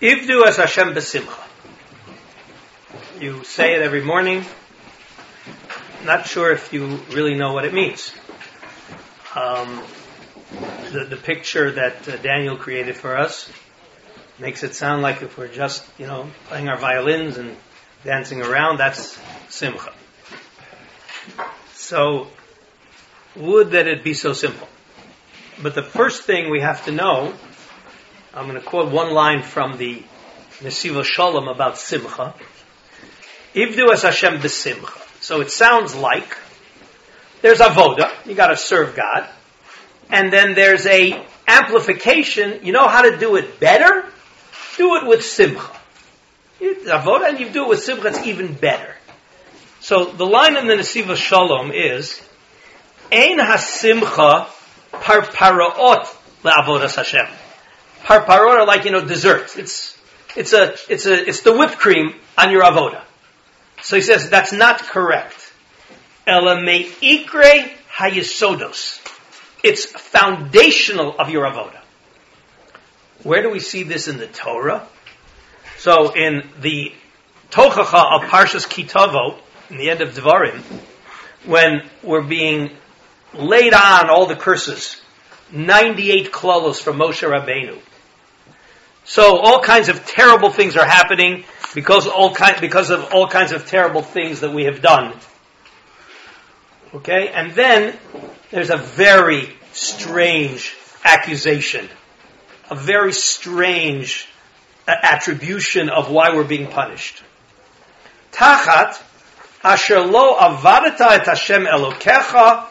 Ivdu as Hashem besimcha. You say it every morning. Not sure if you really know what it means. Um, the, the picture that uh, Daniel created for us makes it sound like if we're just, you know, playing our violins and dancing around, that's simcha. So, would that it be so simple? But the first thing we have to know, I'm going to quote one line from the Nesiva Shalom about simcha. Ivdu as Hashem besimcha. So it sounds like there's avoda, you got to serve God, and then there's a amplification. You know how to do it better? Do it with simcha. Avoda, and you do it with simcha, it's even better. So the line in the Nesiva Shalom is, Ein hasimcha parparaot le'avodas Hashem. Parparot are like, you know, desserts. It's, it's a, it's a, it's the whipped cream on your avoda. So he says that's not correct. Ela me'ikre hayesodos. It's foundational of your avoda. Where do we see this in the Torah? So in the Tochacha of Parshas Kitavo, in the end of Devarim, when we're being laid on all the curses, 98 klalos from Moshe Rabbeinu. So all kinds of terrible things are happening because all kind, because of all kinds of terrible things that we have done. Okay, and then there's a very strange accusation, a very strange uh, attribution of why we're being punished. Tachat asher lo avadata et Hashem Elokecha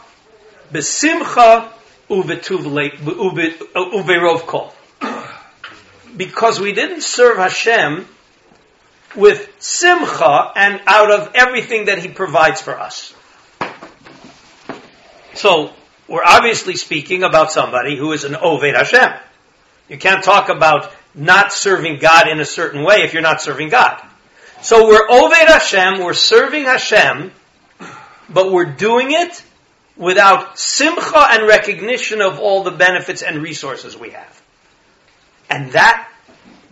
besimcha uberov uh, kol. Because we didn't serve Hashem with simcha and out of everything that He provides for us. So, we're obviously speaking about somebody who is an Oved Hashem. You can't talk about not serving God in a certain way if you're not serving God. So we're Oved Hashem, we're serving Hashem, but we're doing it without simcha and recognition of all the benefits and resources we have. And that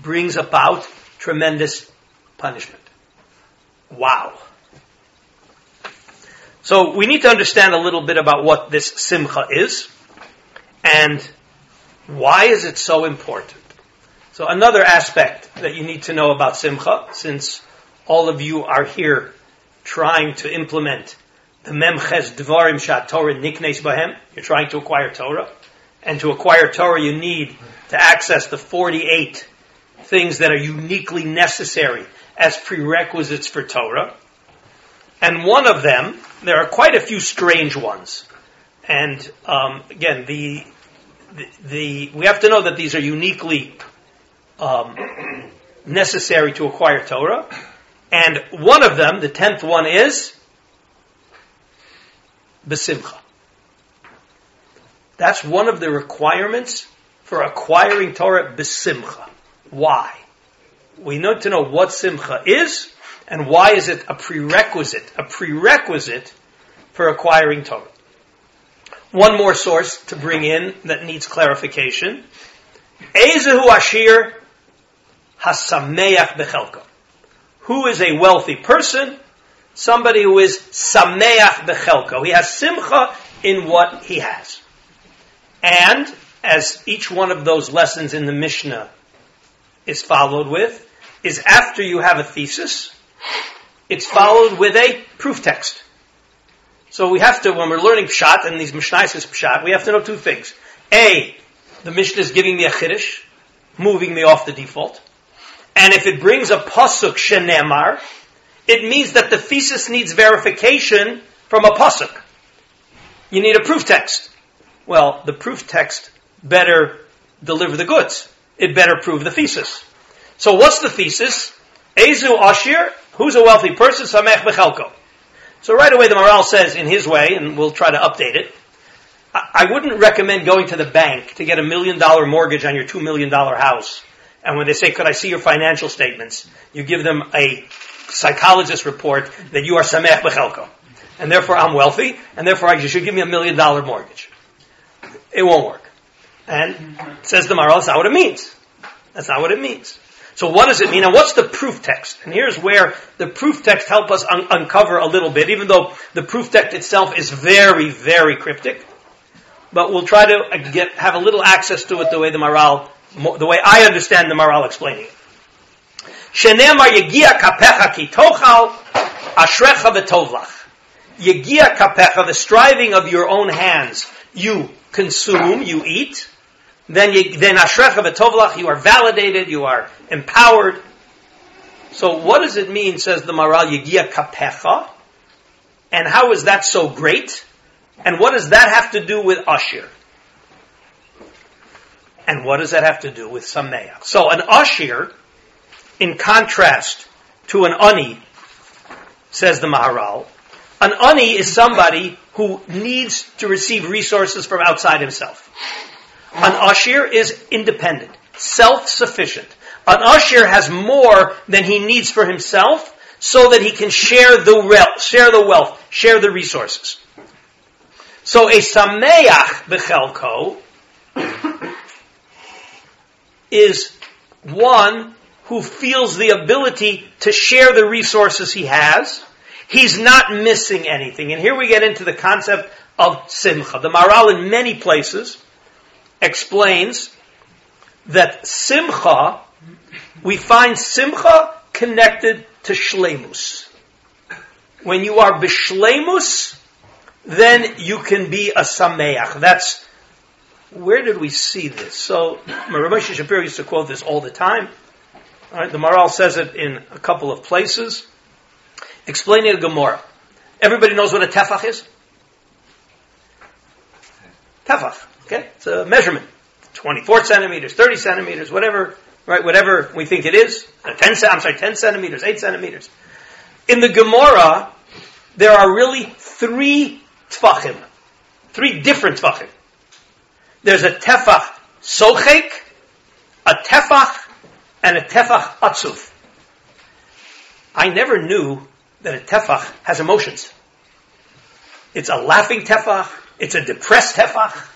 brings about tremendous punishment. Wow. So we need to understand a little bit about what this simcha is and why is it so important. So another aspect that you need to know about simcha, since all of you are here trying to implement the memches dvarim shat Torah niknes bahem, you're trying to acquire Torah, and to acquire Torah you need to access the 48 things that are uniquely necessary as prerequisites for Torah. And one of them, there are quite a few strange ones. And um, again, the, the, the, we have to know that these are uniquely um, necessary to acquire Torah. And one of them, the tenth one, is besimcha. That's one of the requirements for acquiring Torah besimcha. Why? We need to know what simcha is and why is it a prerequisite? A prerequisite for acquiring Torah. One more source to bring in that needs clarification. Ezehu Ashir Hasameach Bechelko. Who is a wealthy person? Somebody who is Sameach Bechelko. He has simcha in what he has. And, as each one of those lessons in the Mishnah is followed with, is after you have a thesis, it's followed with a proof text. So we have to, when we're learning Pshat, and these Mishnais is Pshat, we have to know two things. A, the Mishnah is giving me a Chiddush, moving me off the default. And if it brings a Pasuk Shenemar, it means that the thesis needs verification from a Pasuk. You need a proof text. Well, the proof text better deliver the goods. It better prove the thesis. So what's the thesis? Ezu Ashir, who's a wealthy person? Samech Bechelko. So right away the Maharal says in his way, and we'll try to update it, I wouldn't recommend going to the bank to get a million dollar mortgage on your two million dollar house. And when they say, could I see your financial statements? You give them a psychologist report that you are Samech Bechelko. And therefore I'm wealthy, and therefore you should give me a million dollar mortgage. It won't work. And says the Maharal, that's not what it means. That's not what it means. So what does it mean? And what's the proof text? And here's where the proof text help us un- uncover a little bit, even though the proof text itself is very, very cryptic. But we'll try to uh, get, have a little access to it the way the Maharal, the way I understand the Maharal explaining it. Shenemar yegia kapecha ki tochal, ashrecha v'tovlach. Yegia kapecha, the striving of your own hands, you consume, you eat. Then, you, then ashrecha v'tovlach, you are validated, you are empowered. So what does it mean, says the Maharal, yegia kapecha? And how is that so great? And what does that have to do with Ashir? And what does that have to do with Sameach? So an Ashir in contrast to an ani, says the Maharal, an ani is somebody who needs to receive resources from outside himself. An ashir is independent, self-sufficient. An ashir has more than he needs for himself so that he can share the wealth, share the wealth, share the resources. So a sameach bechelko is one who feels the ability to share the resources he has. He's not missing anything. And here we get into the concept of simcha. The Maharal in many places explains that simcha, we find simcha connected to shlemus. When you are bishlemus, then you can be a sameach. That's, where did we see this? So, Ramesh Shapiro used to quote this all the time. The Maharal says it in a couple of places. Explaining a Gemara. Everybody knows what a tefach is? Tefach. Okay? It's a measurement. 24 centimeters, 30 centimeters, whatever, right? Whatever we think it is. Uh, 10, I'm sorry, 10 centimeters, 8 centimeters. In the Gemara, there are really three tefachim. Three different tefachim. There's a tefach sochek, a tefach and a tefach atzuf. I never knew that a tefach has emotions. It's a laughing tefach. It's a depressed tefach.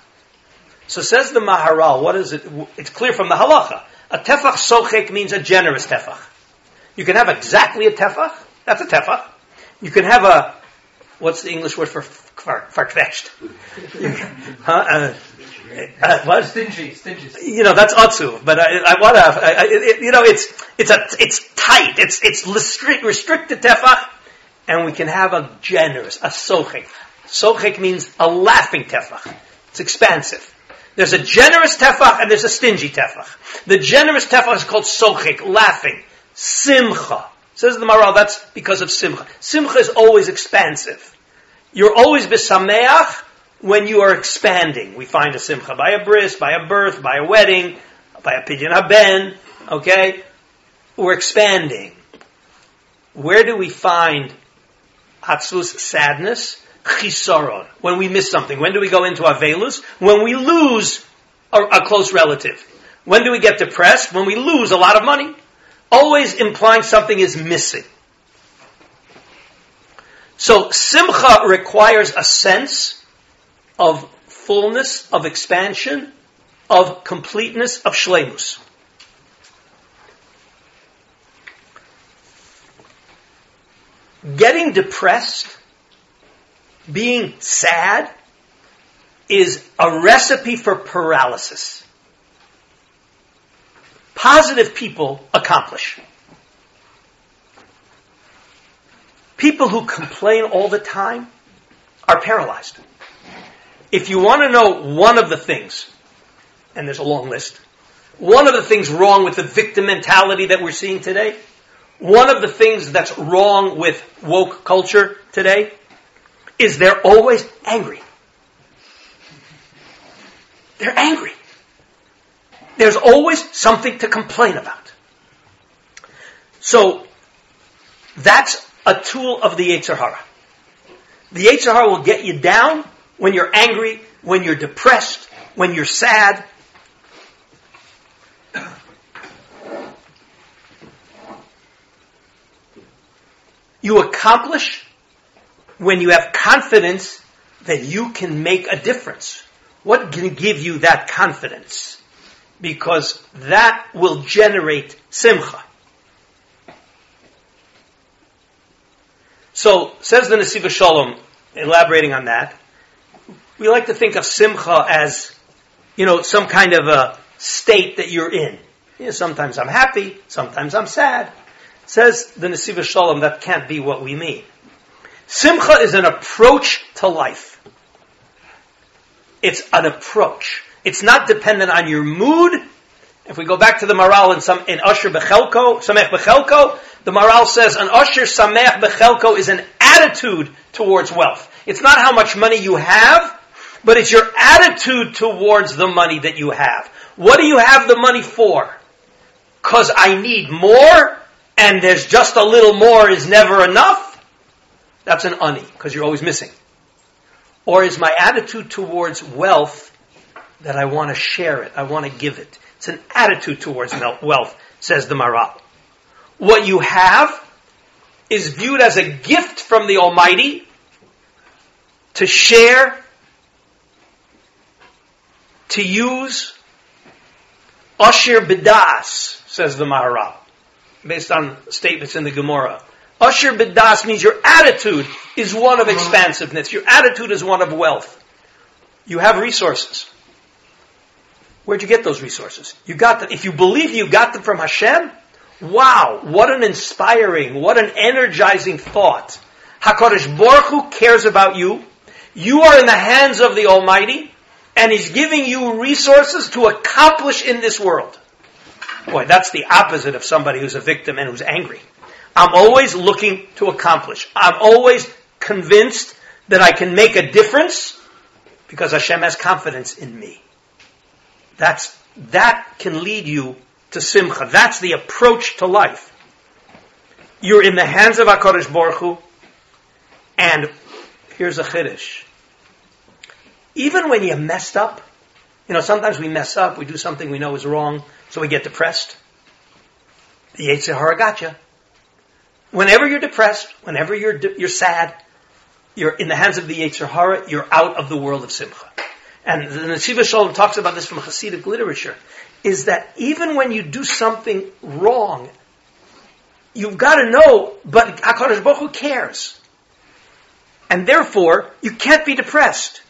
So says the Maharal, what is it? It's clear from the halacha. A tefach sochek means a generous tefach. You can have exactly a tefach. That's a tefach. You can have a, what's the English word for farkvetched? huh? Uh, uh, what? Stingy, stingy. You know, that's atzu, but I, I want to, you know, it's, it's a, it's tight, it's, it's restrict, restricted tefach, and we can have a generous, a sochek. Sochek means a laughing tefach. It's expansive. There's a generous tefach and there's a stingy tefach. The generous tefach is called sochek, laughing. Simcha. Says the Maharal, that's because of simcha. Simcha is always expansive. You're always besameach when you are expanding. We find a simcha by a bris, by a birth, by a wedding, by a pidyon haben. Okay, we're expanding. Where do we find atzvus sadness? Chisaron. When we miss something. When do we go into avelus? When we lose a, a close relative. When do we get depressed? When we lose a lot of money. Always implying something is missing. So simcha requires a sense of fullness, of expansion, of completeness, of shlemus. Getting depressed, being sad, is a recipe for paralysis. Positive people accomplish. People who complain all the time are paralyzed. If you want to know one of the things, and there's a long list, one of the things wrong with the victim mentality that we're seeing today, one of the things that's wrong with woke culture today, is they're always angry. They're angry. There's always something to complain about. So, that's a tool of the Yetzer Hara. The Yetzer Hara will get you down when you're angry, when you're depressed, when you're sad. You accomplish when you have confidence that you can make a difference. What can give you that confidence? because that will generate simcha. So, says the Nesiva Shalom, elaborating on that, we like to think of simcha as, you know, some kind of a state that you're in. You know, sometimes I'm happy, sometimes I'm sad. Says the Nesiva Shalom, that can't be what we mean. Simcha is an approach to life. It's an approach. It's not dependent on your mood. If we go back to the Maharal in some in Usher Bechelko, Samech Bechelko, the Maharal says an Usher Samech Bechelko is an attitude towards wealth. It's not how much money you have, but it's your attitude towards the money that you have. What do you have the money for? Cause I need more, and there's just a little more is never enough? That's an ani, because you're always missing. Or is my attitude towards wealth that I want to share it, I want to give it? It's an attitude towards wealth, says the Maharal. What you have is viewed as a gift from the Almighty to share, to use. Ashir Bidas, says the Maharal, based on statements in the Gemara. Usher bidas means your attitude is one of expansiveness. Your attitude is one of wealth. You have resources. Where'd you get those resources? You got them. If you believe you got them from Hashem, wow, what an inspiring, what an energizing thought. HaKadosh Baruch Hu cares about you. You are in the hands of the Almighty, and He's giving you resources to accomplish in this world. Boy, that's the opposite of somebody who's a victim and who's angry. I'm always looking to accomplish. I'm always convinced that I can make a difference because Hashem has confidence in me. That's, that can lead you to simcha. That's the approach to life. You're in the hands of HaKadosh Baruch Hu, and here's a chiddush. Even when you messed up, you know, sometimes we mess up, we do something we know is wrong, so we get depressed. The Yetzer Hara got. Whenever you're depressed, whenever you're, de- you're sad, you're in the hands of the Yetzer Hara, you're out of the world of Simcha. And the Nesiva Shalom talks about this from Hasidic literature, is that even when you do something wrong, you've got to know, but HaKadosh Baruch Hu cares. And therefore, you can't be depressed.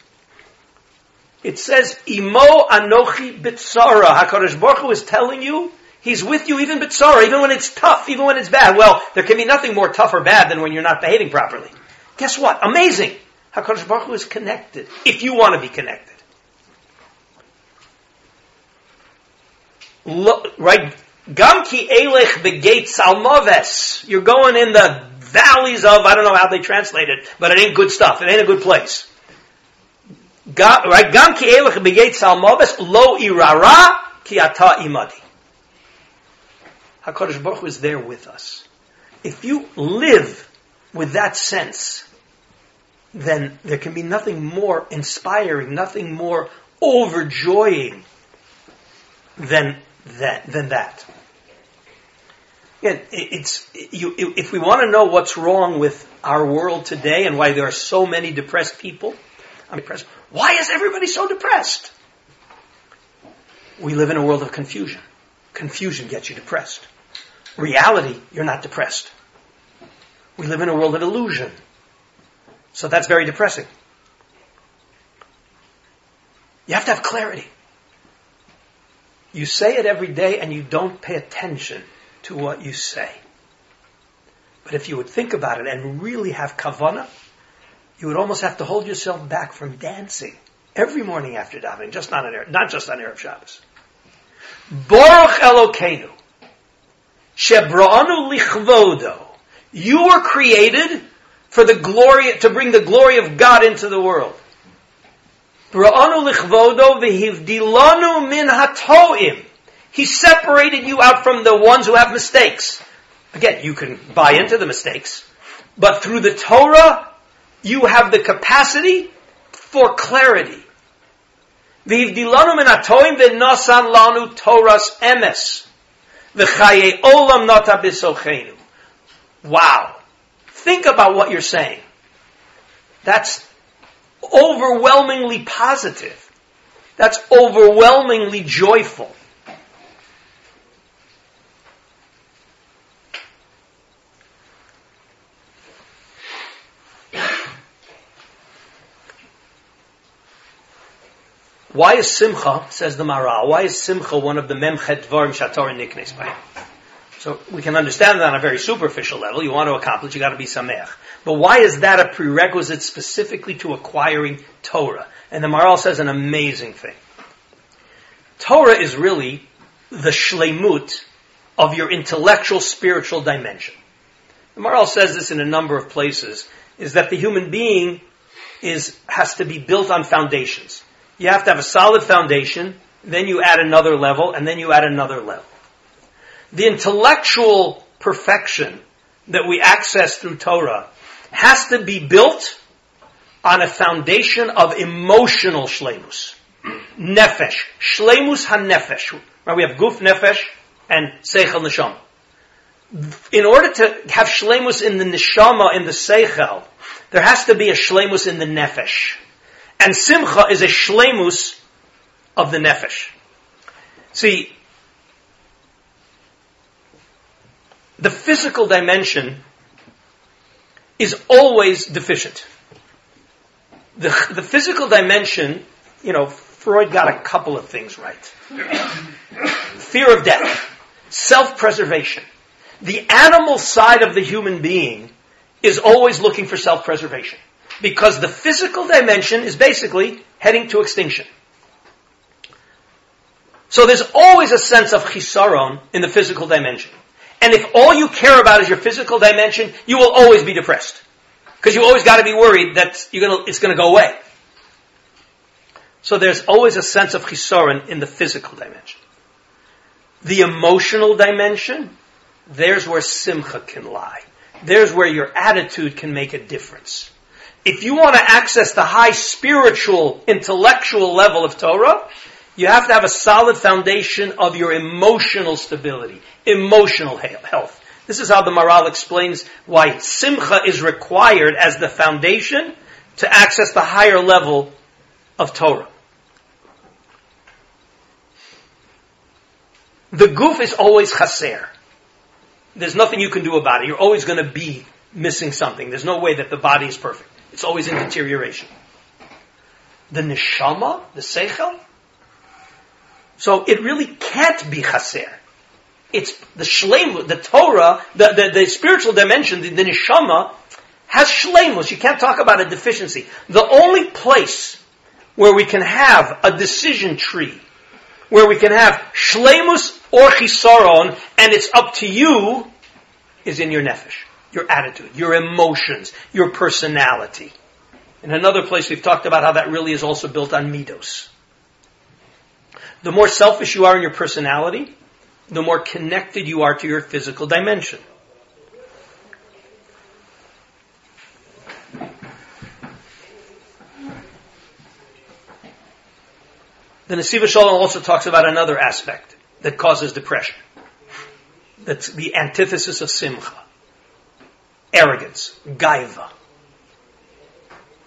It says, Imo Anochi Bitsara. HaKadosh Baruch Hu is telling you, He's with you even bitzara, even when it's tough, even when it's bad. Well, there can be nothing more tough or bad than when you're not behaving properly. Guess what? Amazing. HaKadosh Baruch Hu is connected, if you want to be connected. Look, right? Gamki elech begate salmoves. You're going in the valleys of, I don't know how they translate it, but it ain't good stuff. It ain't a good place. Right? Gam Gamki elech begate salmoves lo irara ki ata imadi. HaKadosh Baruch Hu is there with us. If you live with that sense, then there can be nothing more inspiring, nothing more overjoying than that. Than that. Again, it's you, if we want to know what's wrong with our world today and why there are so many depressed people, I'm depressed. Why is everybody so depressed? We live in a world of confusion. Confusion gets you depressed. Reality, you're not depressed. We live in a world of illusion. So that's very depressing. You have to have clarity. You say it every day and you don't pay attention to what you say. But if you would think about it and really have kavana, you would almost have to hold yourself back from dancing every morning after davening, just not on not just on Erev Shabbos. Baruch Elokeinu. Shebra'anu lichvodo. You were created for the glory, to bring the glory of God into the world. Bra'anu lichvodo v'hivdilanu min hatoim. He separated you out from the ones who have mistakes. Again, you can buy into the mistakes. But through the Torah, you have the capacity for clarity. Olam. Wow. Think about what you're saying. That's overwhelmingly positive. That's overwhelmingly joyful. Why is Simcha, says the Maharal, why is Simcha one of the Memchet Dvarim Shator Niknes by? So we can understand that on a very superficial level. You want to accomplish, you got to be Sameach. But why is that a prerequisite specifically to acquiring Torah? And the Maharal says an amazing thing. Torah is really the shlemut of your intellectual spiritual dimension. The Maharal says this in a number of places, is that the human being is, has to be built on foundations. You have to have a solid foundation, then you add another level, and then you add another level. The intellectual perfection that we access through Torah has to be built on a foundation of emotional shlemus. Nefesh. Shlemus ha-nefesh. Right, we have guf nefesh and seichel neshama. In order to have shlemus in the neshama, in the seichel, there has to be a shlemus in the nefesh. And simcha is a shlemus of the nefesh. See, the physical dimension is always deficient. The, the physical dimension, you know, Freud got a couple of things right. Fear of death, self-preservation. The animal side of the human being is always looking for self-preservation. Because the physical dimension is basically heading to extinction. So there's always a sense of chisaron in the physical dimension. And if all you care about is your physical dimension, you will always be depressed. Because you always got to be worried that gonna, it's to go away. So there's always a sense of chisaron in the physical dimension. The emotional dimension, there's where simcha can lie. There's where your attitude can make a difference. If you want to access the high spiritual, intellectual level of Torah, you have to have a solid foundation of your emotional stability, emotional health. This is how the Maharal explains why simcha is required as the foundation to access the higher level of Torah. The guf is always chaser. There's nothing you can do about it. You're always going to be missing something. There's no way that the body is perfect. It's always in deterioration. The neshama, the seichel, so it really can't be chaser. It's the shlemus, the Torah, the, the, the spiritual dimension, the, the neshama, has shlemus. You can't talk about a deficiency. The only place where we can have a decision tree, where we can have shlemus or chisaron, and it's up to you, is in your nefesh, your attitude, your emotions, your personality. In another place, we've talked about how that really is also built on midos. The more selfish you are in your personality, the more connected you are to your physical dimension. The Nesiva Shalom also talks about another aspect that causes depression. That's the antithesis of simcha. Arrogance, gaiva.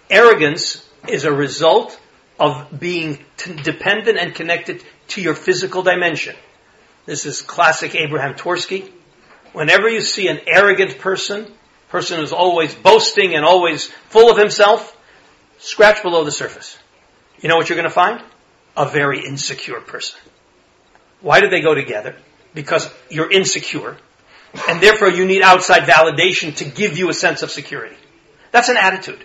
Arrogance is a result of being t- dependent and connected to your physical dimension. This is classic Abraham Twerski. Whenever you see an arrogant person, person who's always boasting and always full of himself, scratch below the surface. You know what you're going to find? A very insecure person. Why do they go together? Because you're insecure, and therefore you need outside validation to give you a sense of security. That's an attitude.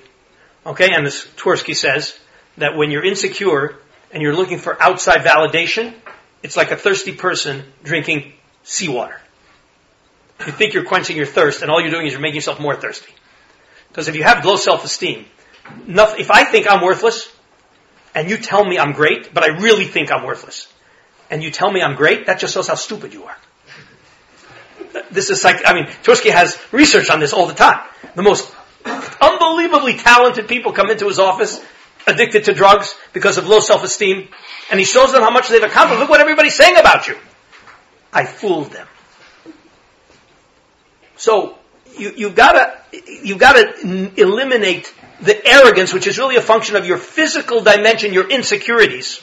Okay, and as Twerski says, that when you're insecure and you're looking for outside validation, it's like a thirsty person drinking seawater. You think you're quenching your thirst, and all you're doing is you're making yourself more thirsty. Because if you have low self-esteem, if I think I'm worthless, and you tell me I'm great, but I really think I'm worthless, and you tell me I'm great, that just shows how stupid you are. This is like, I mean, Twerski has research on this all the time. The most unbelievably talented people come into his office addicted to drugs because of low self-esteem, and he shows them how much they've accomplished. Look what everybody's saying about you. I fooled them. So you, you've got to you've got to eliminate the arrogance, which is really a function of your physical dimension, your insecurities,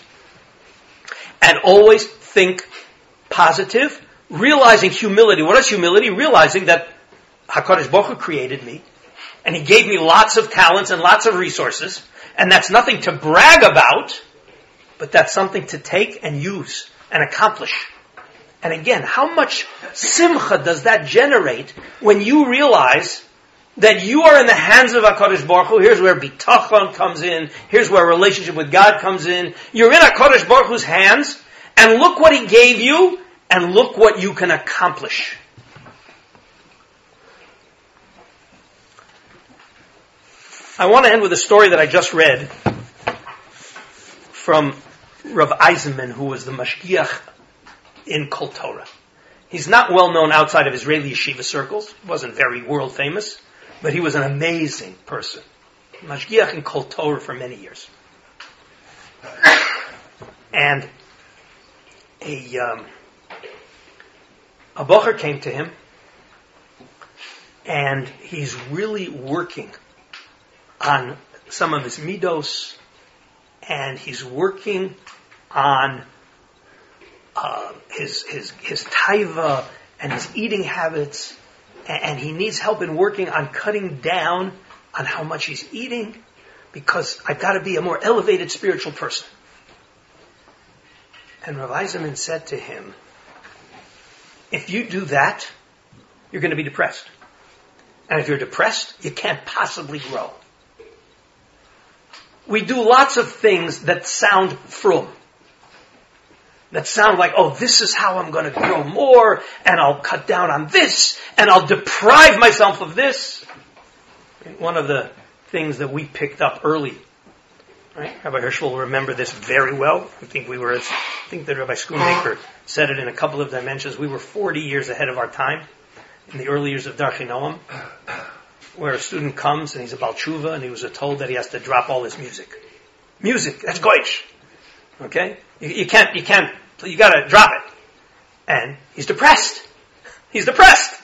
and always think positive, realizing humility. What is humility? Realizing that Hakadosh Baruch Hu created me, and He gave me lots of talents and lots of resources, and that's nothing to brag about. but that's something to take and use and accomplish. And again, how much simcha does that generate when you realize that you are in the hands of HaKadosh Baruch Hu. Here's where bitachon comes in. Here's where relationship with God comes in. You're in HaKadosh Baruch Hu's hands, and look what He gave you, and look what you can accomplish. I want to end with a story that I just read from Rav Eisemann, who was the mashgiach in Kol Torah. He's not well known outside of Israeli yeshiva circles. He wasn't very world famous, but he was an amazing person. Mashgiach in Kol Torah for many years. And a, um, a bocher came to him, and he's really working on some of his midos, and he's working on uh, his his his taiva and his eating habits, and, and he needs help in working on cutting down on how much he's eating, because I've got to be a more elevated spiritual person. And Rav Eisemann said to him, if you do that, you're going to be depressed. And if you're depressed, you can't possibly grow we do lots of things that sound from. That sound like, oh, this is how I'm going to grow more, and I'll cut down on this, and I'll deprive myself of this. One of the things that we picked up early, right? Rabbi Hirschel will remember this very well. I think we were, I think that Rabbi Schoonmaker said it in a couple of dimensions. We were 40 years ahead of our time in the early years of Darchei Noam where a student comes and he's a Balchuva and he was told that he has to drop all his music. Music, that's goish. Okay? You, you can't, you can't, you gotta drop it. And he's depressed. He's depressed.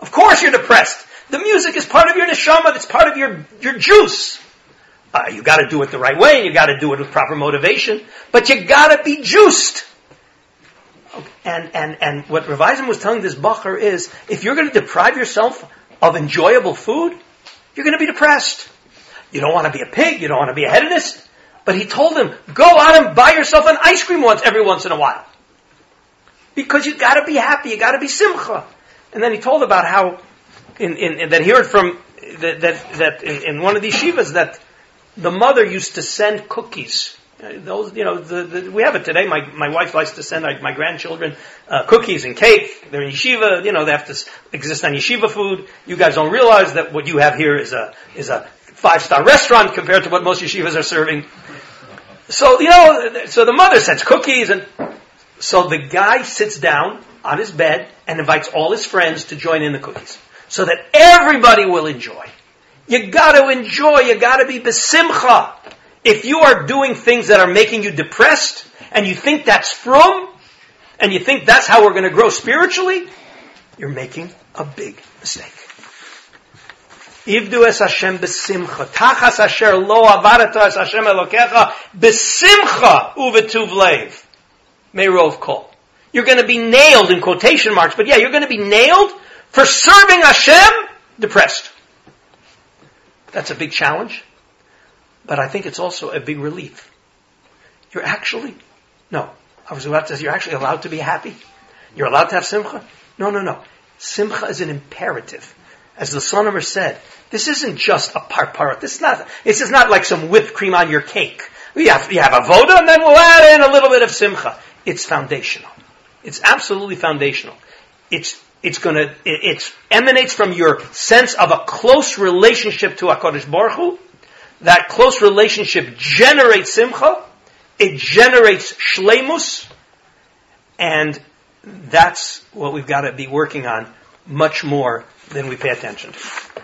Of course you're depressed. The music is part of your neshama, it's part of your, your juice. Uh, you gotta do it the right way, and you gotta do it with proper motivation, but you gotta be juiced. And, and, and what Rav Eisen was telling this bacher is, if you're gonna deprive yourself of enjoyable food, you're going to be depressed. You don't want to be a pig. You don't want to be a hedonist. But he told him, go out and buy yourself an ice cream once, every once in a while. Because you gotta be happy, you gotta be simcha. And then he told about how, in, in, that he heard from, that, that, that in, in one of these shivas, that the mother used to send cookies those, you know, the, the, we have it today. My, my wife likes to send my, my grandchildren uh, cookies and cake. They're in yeshiva. You know, they have to exist on yeshiva food. You guys don't realize that what you have here is a is a five star restaurant compared to what most yeshivas are serving. So you know, so the mother sends cookies, and so the guy sits down on his bed and invites all his friends to join in the cookies, so that everybody will enjoy. You got to enjoy. You got to be besimcha. If you are doing things that are making you depressed, and you think that's from, and you think that's how we're going to grow spiritually, you're making a big mistake. Ivdu es Hashem besimcha. Tachas asher lo avarata es Hashem elokecha besimcha uvetuv leiv. Meirov kol. You're going to be nailed in quotation marks, but yeah, you're going to be nailed for serving Hashem depressed. That's a big challenge. But I think it's also a big relief. You're actually, no, I was about to say, you're actually allowed to be happy. You're allowed to have simcha. No, no, no. Simcha is an imperative. As the Slonimer said, this isn't just a parpara. This is not, this is not like some whipped cream on your cake. You have, have a voda and then we'll add in a little bit of simcha. It's foundational. It's absolutely foundational. It's, it's gonna, it, it emanates from your sense of a close relationship to HaKadosh Baruch Hu, that close relationship generates simcha, it generates shlemus, and that's what we've got to be working on much more than we pay attention to.